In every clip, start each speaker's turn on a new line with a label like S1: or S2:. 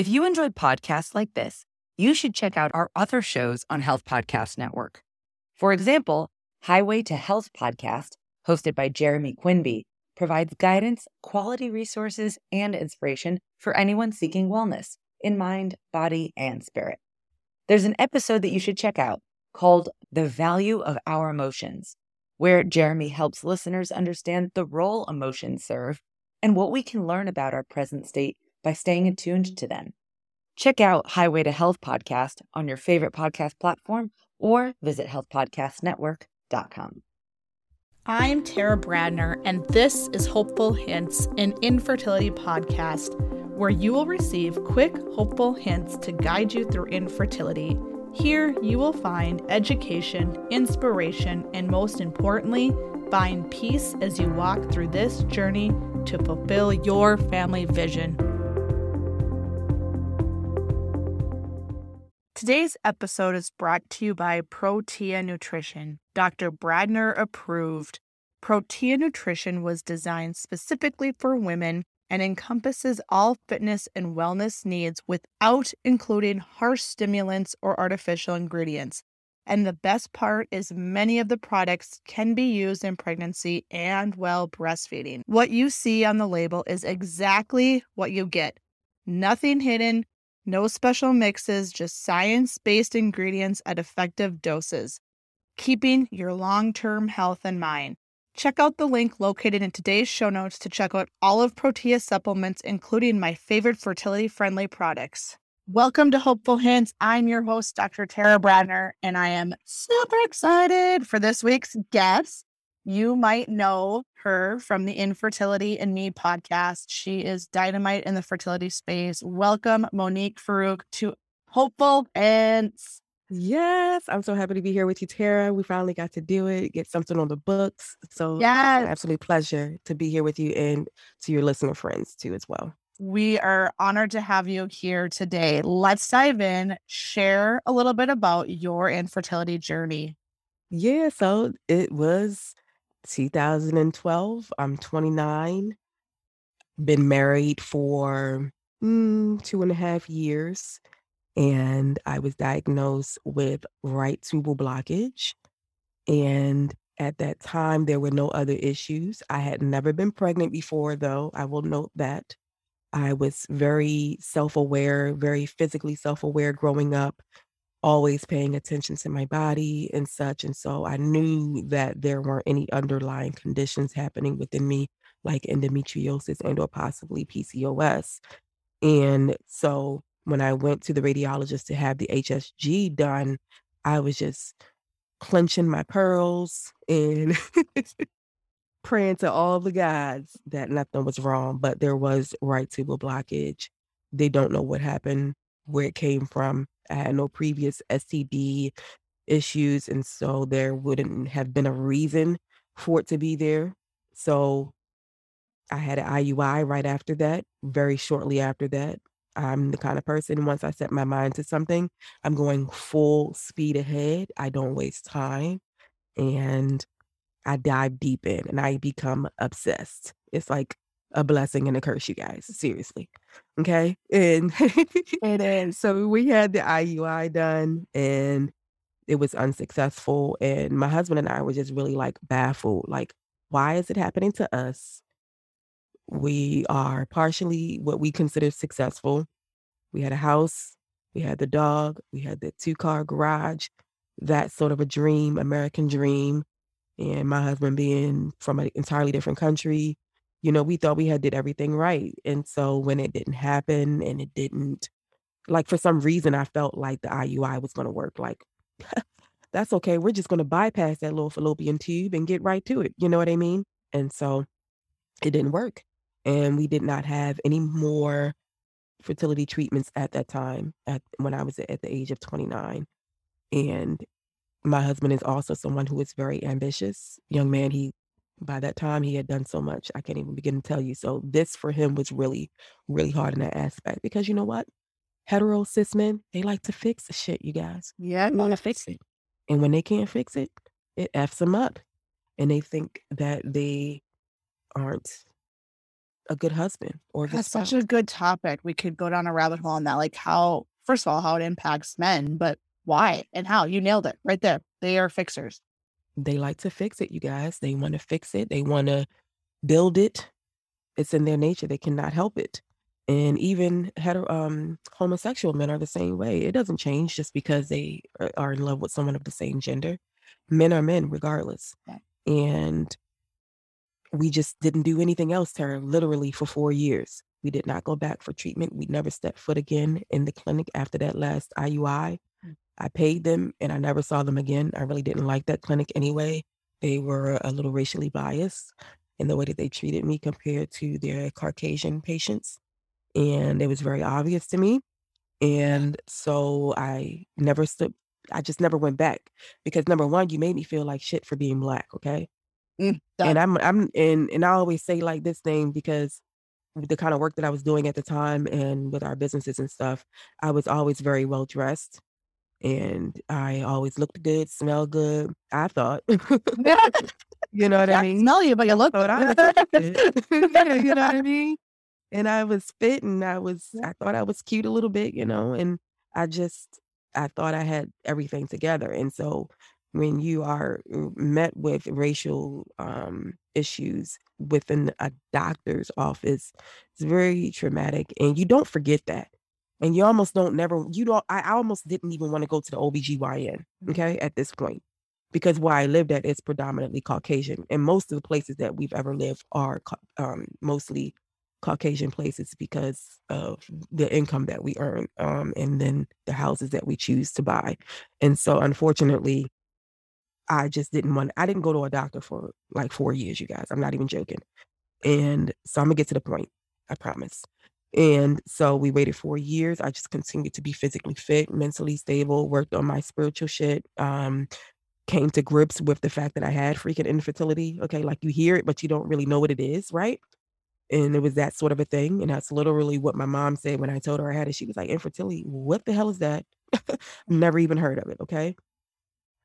S1: If you enjoyed podcasts like this, you should check out our other shows on Health Podcast Network. For example, Highway to Health podcast, hosted by Jeremy Quinby, provides guidance, quality resources, and inspiration for anyone seeking wellness in mind, body, and spirit. There's an episode that you should check out called The Value of Our Emotions, where Jeremy helps listeners understand the role emotions serve and what we can learn about our present state by staying attuned to them. Check out Highway to Health podcast on your favorite podcast platform or visit healthpodcastnetwork.com.
S2: I'm Tara Bradner, and this is Hopeful Hints, an infertility podcast where you will receive quick, hopeful hints to guide you through infertility. Here, you will find education, inspiration, and most importantly, find peace as you walk through this journey to fulfill your family vision. Today's episode is brought to you by Protea Nutrition, Dr. Bradner approved. Protea Nutrition was designed specifically for women and encompasses all fitness and wellness needs without including harsh stimulants or artificial ingredients. And the best part is many of the products can be used in pregnancy and while breastfeeding. What you see on the label is exactly what you get. Nothing hidden, no special mixes, just science based ingredients at effective doses, keeping your long term health in mind. Check out the link located in today's show notes to check out all of Protea's supplements, including my favorite fertility friendly products. Welcome to Hopeful Hints. I'm your host, Dr. Tara Bradner, and I am super excited for this week's guest. You might know her from the Infertility and Me podcast. She is dynamite in the fertility space. Welcome, Monique Farouk, to Hopeful Hints.
S3: Yes, I'm so happy to be here with you, Tara. We finally got to do it, get something on the books. So,
S2: yes,
S3: absolute pleasure to be here with you and to your listener friends too, as well.
S2: We are honored to have you here today. Let's dive in, share a little bit about your infertility journey.
S3: Yeah, so it was 2012. I'm 29. Been married for mm, two and a half years. And I was diagnosed with right tubal blockage. And at that time, there were no other issues. I had never been pregnant before, though. I will note that. I was very self aware, very physically self aware growing up always paying attention to my body and such. And so I knew that there weren't any underlying conditions happening within me, like endometriosis and or possibly PCOS. And so when I went to the radiologist to have the HSG done, I was just clenching my pearls and praying to all the gods that nothing was wrong, but there was right tubal blockage. They don't know what happened, where it came from. I had no previous STD issues, and so there wouldn't have been a reason for it to be there. So I had an IUI right after that, very shortly after that. I'm the kind of person, once I set my mind to something, I'm going full speed ahead. I don't waste time. And I dive deep in and I become obsessed. It's like a blessing and a curse, you guys. Seriously. Okay. And and so we had the IUI done and it was unsuccessful. And my husband and I were just really like baffled. Like, why is it happening to us? We are partially what we consider successful. We had a house, we had the dog, we had the two car garage, that sort of a dream, American dream. And my husband being from an entirely different country, you know, we thought we had did everything right. And so when it didn't happen and it didn't, like for some reason, I felt like the IUI was going to work. Like, that's okay. We're just going to bypass that little fallopian tube and get right to it. You know what I mean? And so it didn't work. And we did not have any more fertility treatments at that time at when I was at the age of 29. And my husband is also someone who is very ambitious. Young man, he by that time he had done so much. I can't even begin to tell you. So this for him was really, really hard in that aspect because you know what? Hetero cis men, they like to fix the shit, you guys.
S2: Yeah, I want to fix it.
S3: And when they can't fix it, it F's them up. And they think that they aren't a good husband or good
S2: That's such a good topic. We could go down a rabbit hole on that. Like how, first of all, how it impacts men, but why and how. You nailed it right there. They are fixers.
S3: They like to fix it, you guys. They want to fix it. They want to build it. It's in their nature. They cannot help it. And even hetero, um, homosexual men are the same way. It doesn't change just because they are, are in love with someone of the same gender. Men are men, regardless. And we just didn't do anything else her literally for four years. We did not go back for treatment. We never stepped foot again in the clinic after that last IUI. I paid them and I never saw them again. I really didn't like that clinic anyway. They were a little racially biased in the way that they treated me compared to their Caucasian patients. And it was very obvious to me. And so I never stood, I just never went back because number one, you made me feel like shit for being black. Okay.
S2: Mm,
S3: And. I'm, I'm, and, and I always say like this thing because the kind of work that I was doing at the time and with our businesses and stuff, I was always very well dressed and I always looked good, smelled good. I thought, you know what I
S2: I
S3: mean?
S2: smell you, but you look
S3: I fit. Yeah, you know what I mean? And I was fit and I was I thought I was cute a little bit, you know, and I just I thought I had everything together. And so when you are uh, met with racial um issues within a doctor's office, it's very traumatic and you don't forget that. And you almost don't never you don't I, almost didn't even want to go to the OBGYN, okay, at this point because where I lived at is predominantly Caucasian, and most of the places that we've ever lived are um, mostly Caucasian places because of the income that we earn, um, and then the houses that we choose to buy. And so, unfortunately, I just didn't want. I didn't go to a doctor for like four years, you guys. I'm not even joking. And so I'm gonna get to the point. I promise. And so we waited four years. I just continued to be physically fit, mentally stable, worked on my spiritual shit. Um, came to grips with the fact that I had freaking infertility. Okay, like you hear it, but you don't really know what it is, right? And it was that sort of a thing. And that's literally what my mom said when I told her I had it. She was like, infertility, what the hell is that? Never even heard of it. Okay.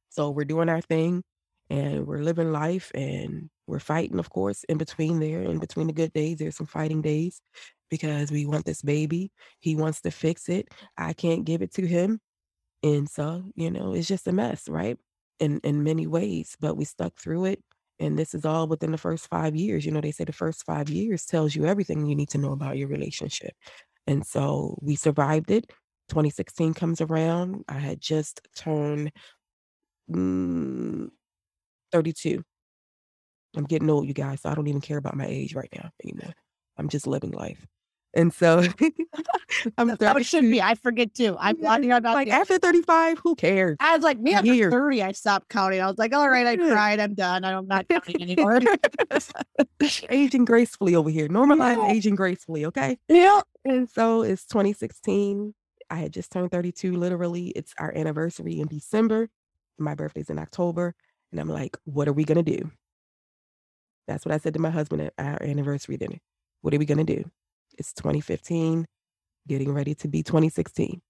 S3: So we're doing our thing and we're living life and we're fighting, of course, in between there, in between the good days, there's some fighting days because we want this baby. He wants to fix it. I can't give it to him. And so, you know, it's just a mess, right? In in many ways, but we stuck through it. And this is all within the first five years. You know, they say the first five years tells you everything you need to know about your relationship. And so we survived it. 2016 comes around. I had just turned mm, 32. I'm getting old, you guys. So I don't even care about my age right now anymore. I'm just living life. And so I'm
S2: That's how it should
S3: 32.
S2: be. I forget too. I'm
S3: Yeah,
S2: blocking out not
S3: Like after 35, who cares?
S2: I was like, me after
S3: Years.
S2: 30, I stopped counting. I was like, all right, I cried. I'm done. I'm not counting anymore.
S3: aging gracefully over here. Normalize
S2: Yeah.
S3: aging gracefully, okay?
S2: yeah.
S3: And so it's 2016. I had just turned 32, literally. It's our anniversary in December. My birthday's in October. And I'm like, what are we going to do? That's what I said to my husband at our anniversary dinner. What are we going to do? It's 2015, getting ready to be 2016.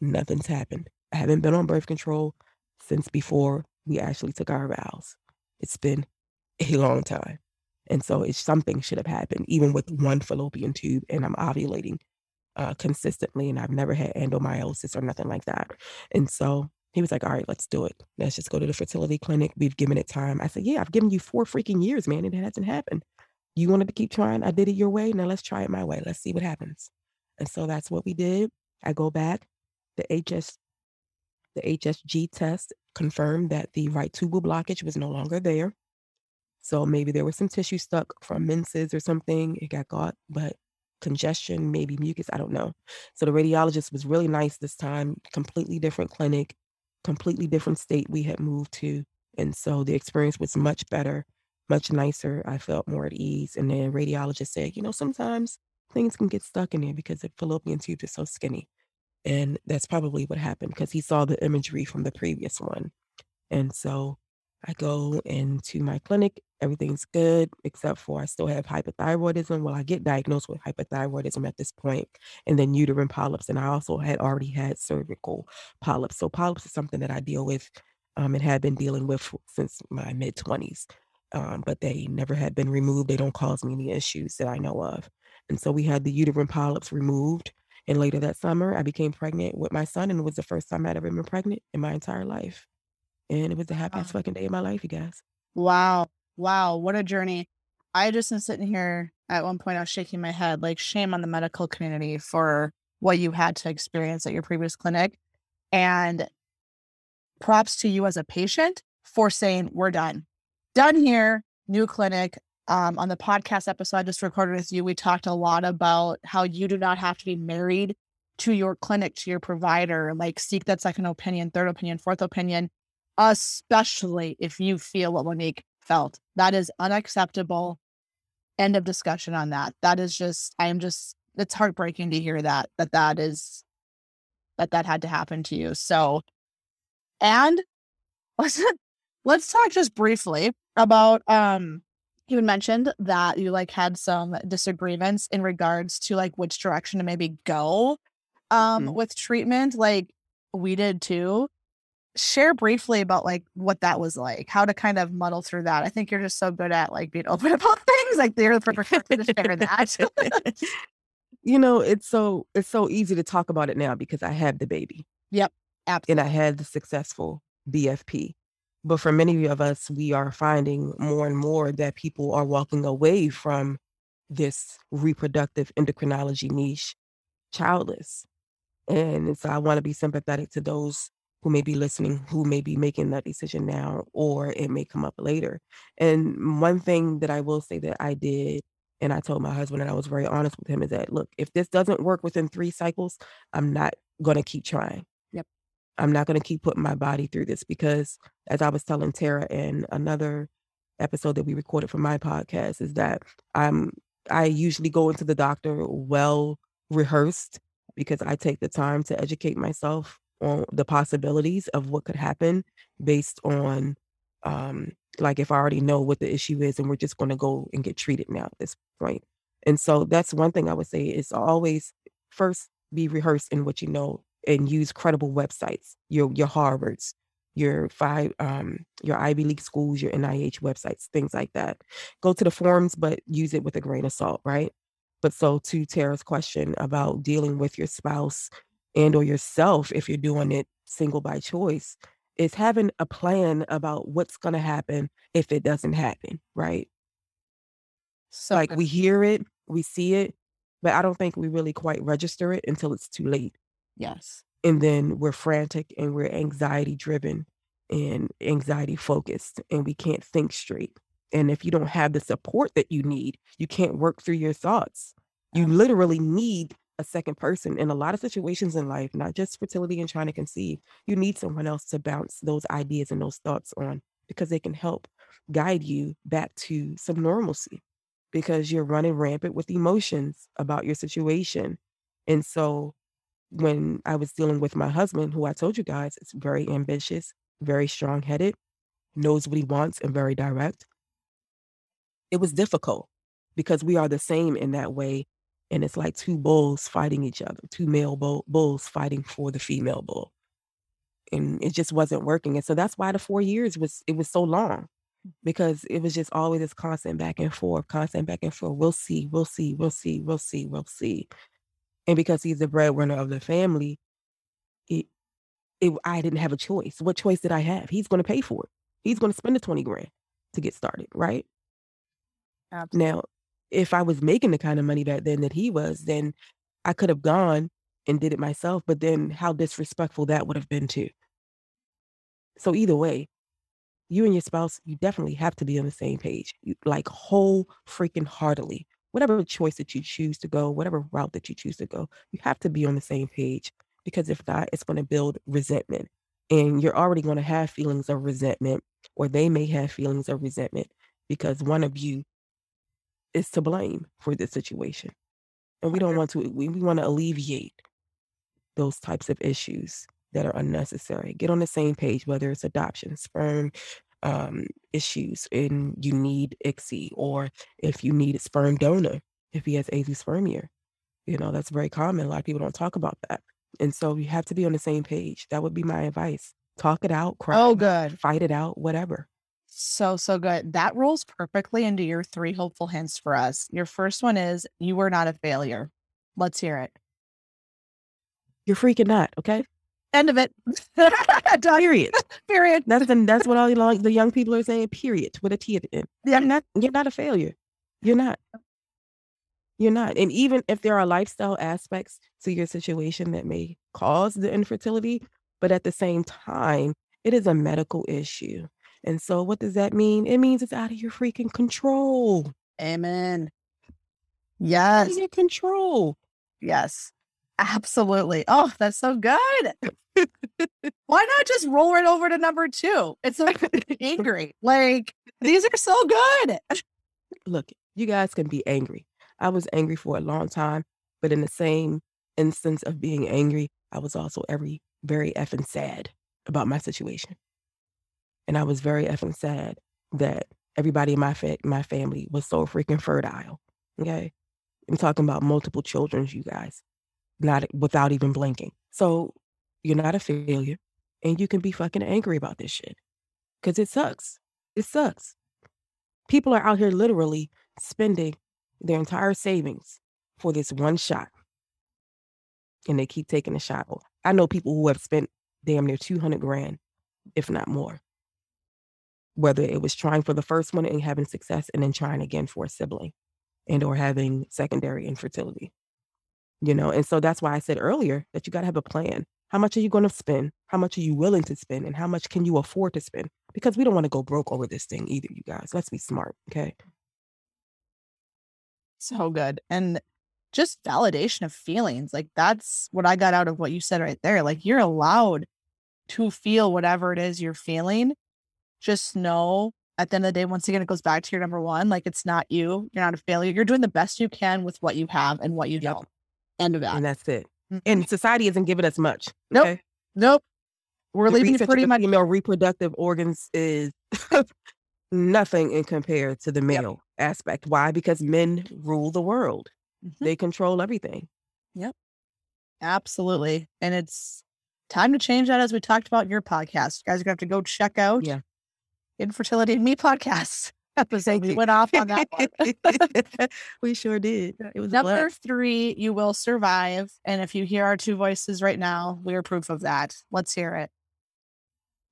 S3: Nothing's happened. I haven't been on birth control since before we actually took our vows. It's been a long time. And so it's something should have happened, even with one fallopian tube, and I'm ovulating uh, consistently, and I've never had endomyosis or nothing like that. And so he was like, "All right, let's do it. Let's just go to the fertility clinic. We've given it time." I said, "Yeah, I've given you four freaking years, man, and it hasn't happened. You wanted to keep trying. I did it your way. Now let's try it my way. Let's see what happens." And so that's what we did. I go back. The HS, the HSG test confirmed that the right tubal blockage was no longer there. So maybe there was some tissue stuck from menses or something. It got caught, but congestion, maybe mucus, I don't know. So the radiologist was really nice this time, completely different clinic, completely different state we had moved to. And so the experience was much better, much nicer. I felt more at ease. And then radiologist said, you know, sometimes things can get stuck in there because the fallopian tube is so skinny. And that's probably what happened because he saw the imagery from the previous one. And so I go into my clinic, everything's good, except for I still have hypothyroidism. Well, I get diagnosed with hypothyroidism at this point, and then uterine polyps. And I also had already had cervical polyps. So polyps is something that I deal with um, and have been dealing with since my mid 20s. um, but they never had been removed. They don't cause me any issues that I know of. And so we had the uterine polyps removed. And later that summer, I became pregnant with my son, and it was the first time I'd ever been pregnant in my entire life. And it was the happiest
S2: Wow.
S3: fucking day of my life, you guys.
S2: Wow. Wow. What a journey. I just am sitting here at one point, I was shaking my head, like, shame on the medical community for what you had to experience at your previous clinic. And props to you as a patient for saying, we're done. Done here, new clinic. Um, on the podcast episode I just recorded with you, we talked a lot about how you do not have to be married to your clinic, to your provider, like seek that second opinion, third opinion, fourth opinion, especially if you feel what Monique felt. That is unacceptable. End of discussion on that. That is just, I am just, it's heartbreaking to hear that, that that is, that that had to happen to you. So, and let's, let's talk just briefly about, um, you had mentioned that you like had some disagreements in regards to like which direction to maybe go um
S3: Mhm.
S2: with treatment like we did too share briefly about like what that was like how to kind of muddle through that i think you're just so good at like being open about things like you're the perfect person to share that
S3: you know, it's so it's so easy to talk about it now because I have the baby Yep.
S2: and
S3: I had the successful BFP. But for many of us, we are finding more and more that people are walking away from this reproductive endocrinology niche childless. And so I want to be sympathetic to those who may be listening, who may be making that decision now, or it may come up later. And one thing that I will say that I did, and I told my husband, and I was very honest with him, is that look, if this doesn't work within three cycles, I'm not going to keep trying.
S2: Yep.
S3: I'm not going to keep putting my body through this because, as I was telling Tara in another episode that we recorded for my podcast, is that I'm I usually go into the doctor well rehearsed because I take the time to educate myself on the possibilities of what could happen based on um like if I already know what the issue is and we're just going to go and get treated now at this point. And so that's one thing I would say is always first be rehearsed in what you know and use credible websites, your your Harvards, your five um your Ivy League schools, your NIH websites, things like that. Go to the forums, but use it with a grain of salt, right? But so to Tara's question about dealing with your spouse and or yourself if you're doing it single by choice is having a plan about what's going to happen if it doesn't happen, right?
S2: so
S3: Like we hear it, we see it, but I don't think we really quite register it until it's too late.
S2: yes
S3: And then we're frantic and we're anxiety driven and anxiety focused and we can't think straight. And if you don't have the support that you need, you can't work through your thoughts. You literally need a second person in a lot of situations in life, not just fertility and trying to conceive. You need someone else to bounce those ideas and those thoughts on because they can help guide you back to some normalcy because you're running rampant with emotions about your situation. And so when I was dealing with my husband, who I told you guys is very ambitious, very strong headed, knows what he wants, and very direct, it was difficult because we are the same in that way. And it's like two bulls fighting each other, two male bull- bulls fighting for the female bull. And it just wasn't working. And so that's why the four years was it was so long because it was just always this constant back and forth, constant back and forth. We'll see, we'll see, we'll see, we'll see, we'll see. And because he's the breadwinner of the family, it, it I didn't have a choice. What choice did I have? He's going to pay for it. He's going to spend the 20 grand to get started, right?
S2: absolutely
S3: Now, if I was making the kind of money back then that he was, then I could have gone and did it myself, but then how disrespectful that would have been too. So either way, you and your spouse, you definitely have to be on the same page, like whole freaking heartedly. Whatever choice that you choose to go, whatever route that you choose to go, you have to be on the same page because if not, it's going to build resentment. And you're already going to have feelings of resentment, or they may have feelings of resentment because one of you is to blame for this situation. And we don't want to, we, we want to alleviate those types of issues that are unnecessary. Get on the same page, whether it's adoption, sperm um, issues, and you need ICSI, or if you need a sperm donor, if he has azoospermia. You know, that's very common. A lot of people don't talk about that. And so you have to be on the same page. That would be my advice. Talk it out, cry,
S2: oh good
S3: fight it out, whatever.
S2: So, so good. That rolls perfectly into your three hopeful hints for us. Your first one is you were not a failure. Let's hear it.
S3: You're freaking not, okay?
S2: End of it.
S3: Period.
S2: Period.
S3: That's the, that's what all the, the young people are saying. Period. With a T at the end. You're not. You're not a failure. You're not. You're not. And even if there are lifestyle aspects to your situation that may cause the infertility, but at the same time, it is a medical issue. And so, what does that mean? It means it's out of your freaking control.
S2: Amen. Yes.
S3: your control.
S2: Yes. Absolutely. Oh, that's so good. Why not just roll right over to number two? It's so angry. Like these are so good.
S3: Look, you guys can be angry. I was angry for a long time, but in the same instance of being angry, I was also every very effing sad about my situation. And I was very effing sad that everybody in my fa- my family was so freaking fertile. Okay. I'm talking about multiple children, you guys, not without even blinking. So you're not a failure and you can be fucking angry about this shit because it sucks. It sucks. People are out here literally spending their entire savings for this one shot and they keep taking a shot. I know people who have spent damn near 200 grand, if not more. Whether it was trying for the first one and having success and then trying again for a sibling and or having secondary infertility. You know, and so that's why I said earlier that you got to have a plan. How much are you going to spend? How much are you willing to spend? And how much can you afford to spend? Because we don't want to go broke over this thing either, you guys. Let's be smart, okay?
S2: So good. And just validation of feelings. Like that's what I got out of what you said right there. Like you're allowed to feel whatever it is you're feeling. Just know at the end of the day, once again, it goes back to your number one. Like it's not you. You're not a failure. You're doing the best you can with what you have and what you
S3: Yep.
S2: don't. End of that.
S3: And that's it.
S2: Mhm.
S3: And society isn't giving us much.
S2: Nope.
S3: Okay?
S2: Nope. We're
S3: The
S2: leaving pretty much.
S3: female reproductive organs is nothing in compared to the
S2: Yep.
S3: male aspect. Why? Because men rule the world.
S2: Mhm.
S3: They control everything. Yep.
S2: Absolutely. And it's time to change that as we talked about in your podcast. You guys are gonna have to go check out
S3: Yeah.
S2: Infertility and Me podcast episode. We went off on that one.
S3: we sure did. It was
S2: Number
S3: blast.
S2: three, you will survive. And if you hear our two voices right now, we are proof of that. Let's hear it.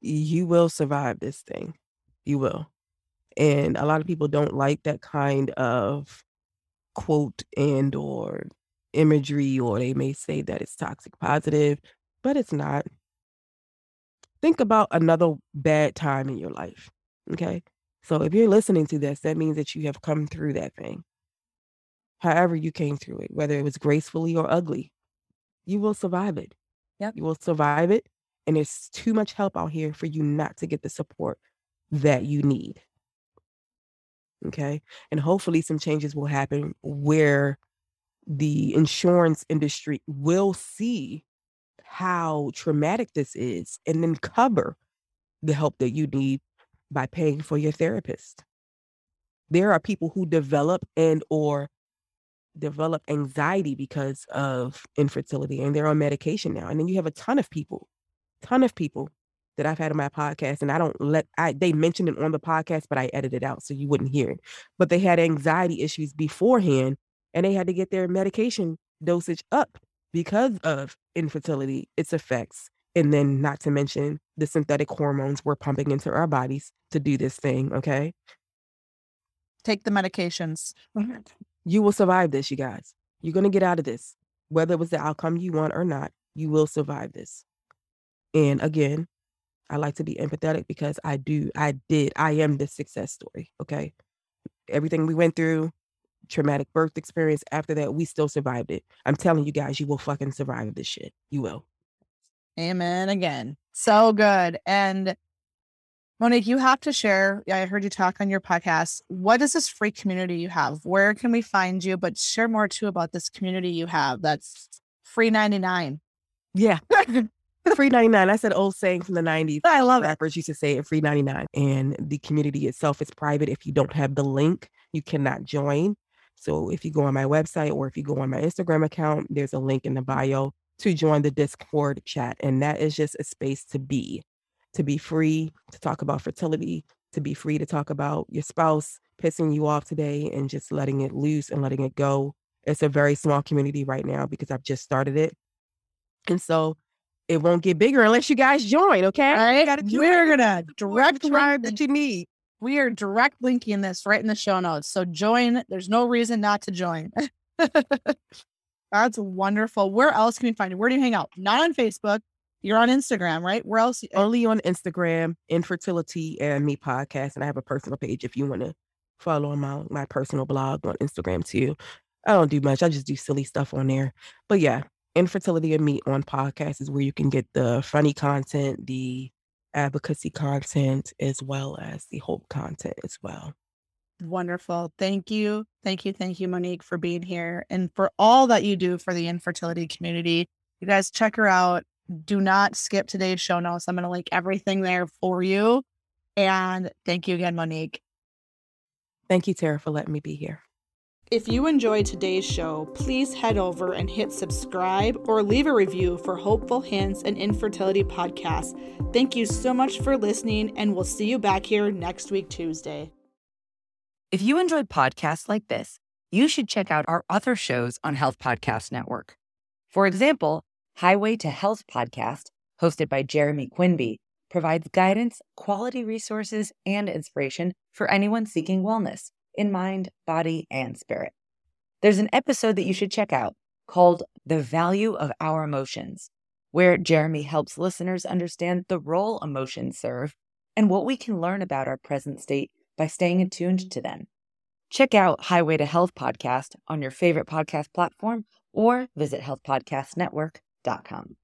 S3: You will survive this thing. You will. And a lot of people don't like that kind of quote and or imagery, or they may say that it's toxic positive, but it's not. Think about another bad time in your life. Okay. So if you're listening to this, that means that you have come through that thing. However, you came through it, whether it was gracefully or ugly, you will survive it.
S2: Yep.
S3: You will survive it. And there's too much help out here for you not to get the support that you need. Okay. And hopefully, some changes will happen where the insurance industry will see how traumatic this is and then cover the help that you need by paying for your therapist. There are people who develop and or develop anxiety because of infertility and they're on medication now. And then you have a ton of people, ton of people that I've had on my podcast and I don't let I they mentioned it on the podcast, but I edited it out so you wouldn't hear it. But they had anxiety issues beforehand and they had to get their medication dosage up because of infertility, its effects. And then not to mention the synthetic hormones we're pumping into our bodies to do this thing, okay?
S2: Take the medications. Mm-hmm.
S3: You will survive this, you guys. You're going to get out of this. Whether it was the outcome you want or not, you will survive this. And again, I like to be empathetic because I do, I did, I am the success story. Okay. Everything we went through, traumatic birth experience, after that, we still survived it. I'm telling you guys, you will fucking survive this shit. You will.
S2: Amen again. So good. And Monique, you have to share. Yeah, I heard you talk on your podcast. What is this free community you have? Where can we find you? But share more too about this community you have that's free 99.
S3: Yeah. free 99. That's an old saying from the 90s.
S2: I love it.
S3: Rappers used to say it free 99. And the community itself is private. If you don't have the link, you cannot join. So if you go on my website or if you go on my Instagram account, there's a link in the bio to join the Discord chat. And that is just a space to be, to be free, to talk about fertility, to be free to talk about your spouse pissing you off today and just letting it loose and letting it go. It's a very small community right now because I've just started it. And so it won't get bigger unless you guys join, okay?
S2: All right. We're gonna direct
S3: tribe that you need.
S2: We are direct linking this right in the show notes. So join. There's no reason not to join. That's wonderful. Where else can we find you? Where do you hang out? Not on Facebook. You're on Instagram, right? Where else?
S3: Eh Only on Instagram, Infertility and Me Podcast. And I have a personal page if you want to follow my, my personal blog on Instagram too. I don't do much. I just do silly stuff on there. But yeah, Infertility and Me on podcast is where you can get the funny content, the advocacy content, as well as the hope content as well.
S2: Wonderful. Thank you. Thank you. Thank you, Monique, for being here and for all that you do for the infertility community. You guys check her out. Do not skip today's show notes. I'm going to link everything there for you. And thank you again, Monique.
S3: Thank you, Tara, for letting me be here.
S2: If you enjoyed today's show, please head over and hit subscribe or leave a review for Hopeful Hints and Infertility Podcast. Thank you so much for listening, and we'll see you back here next week, Tuesday.
S1: If you enjoyed podcasts like this, you should check out our other shows on Health Podcast Network. For example, Highway to Health podcast, hosted by Jeremy Quinby, provides guidance, quality resources, and inspiration for anyone seeking wellness in mind, body, and spirit. There's an episode that you should check out called The Value of Our Emotions, where Jeremy helps listeners understand the role emotions serve and what we can learn about our present state by staying attuned to them. Check out Highway to Health podcast on your favorite podcast platform or visit healthpodcastnetwork.com.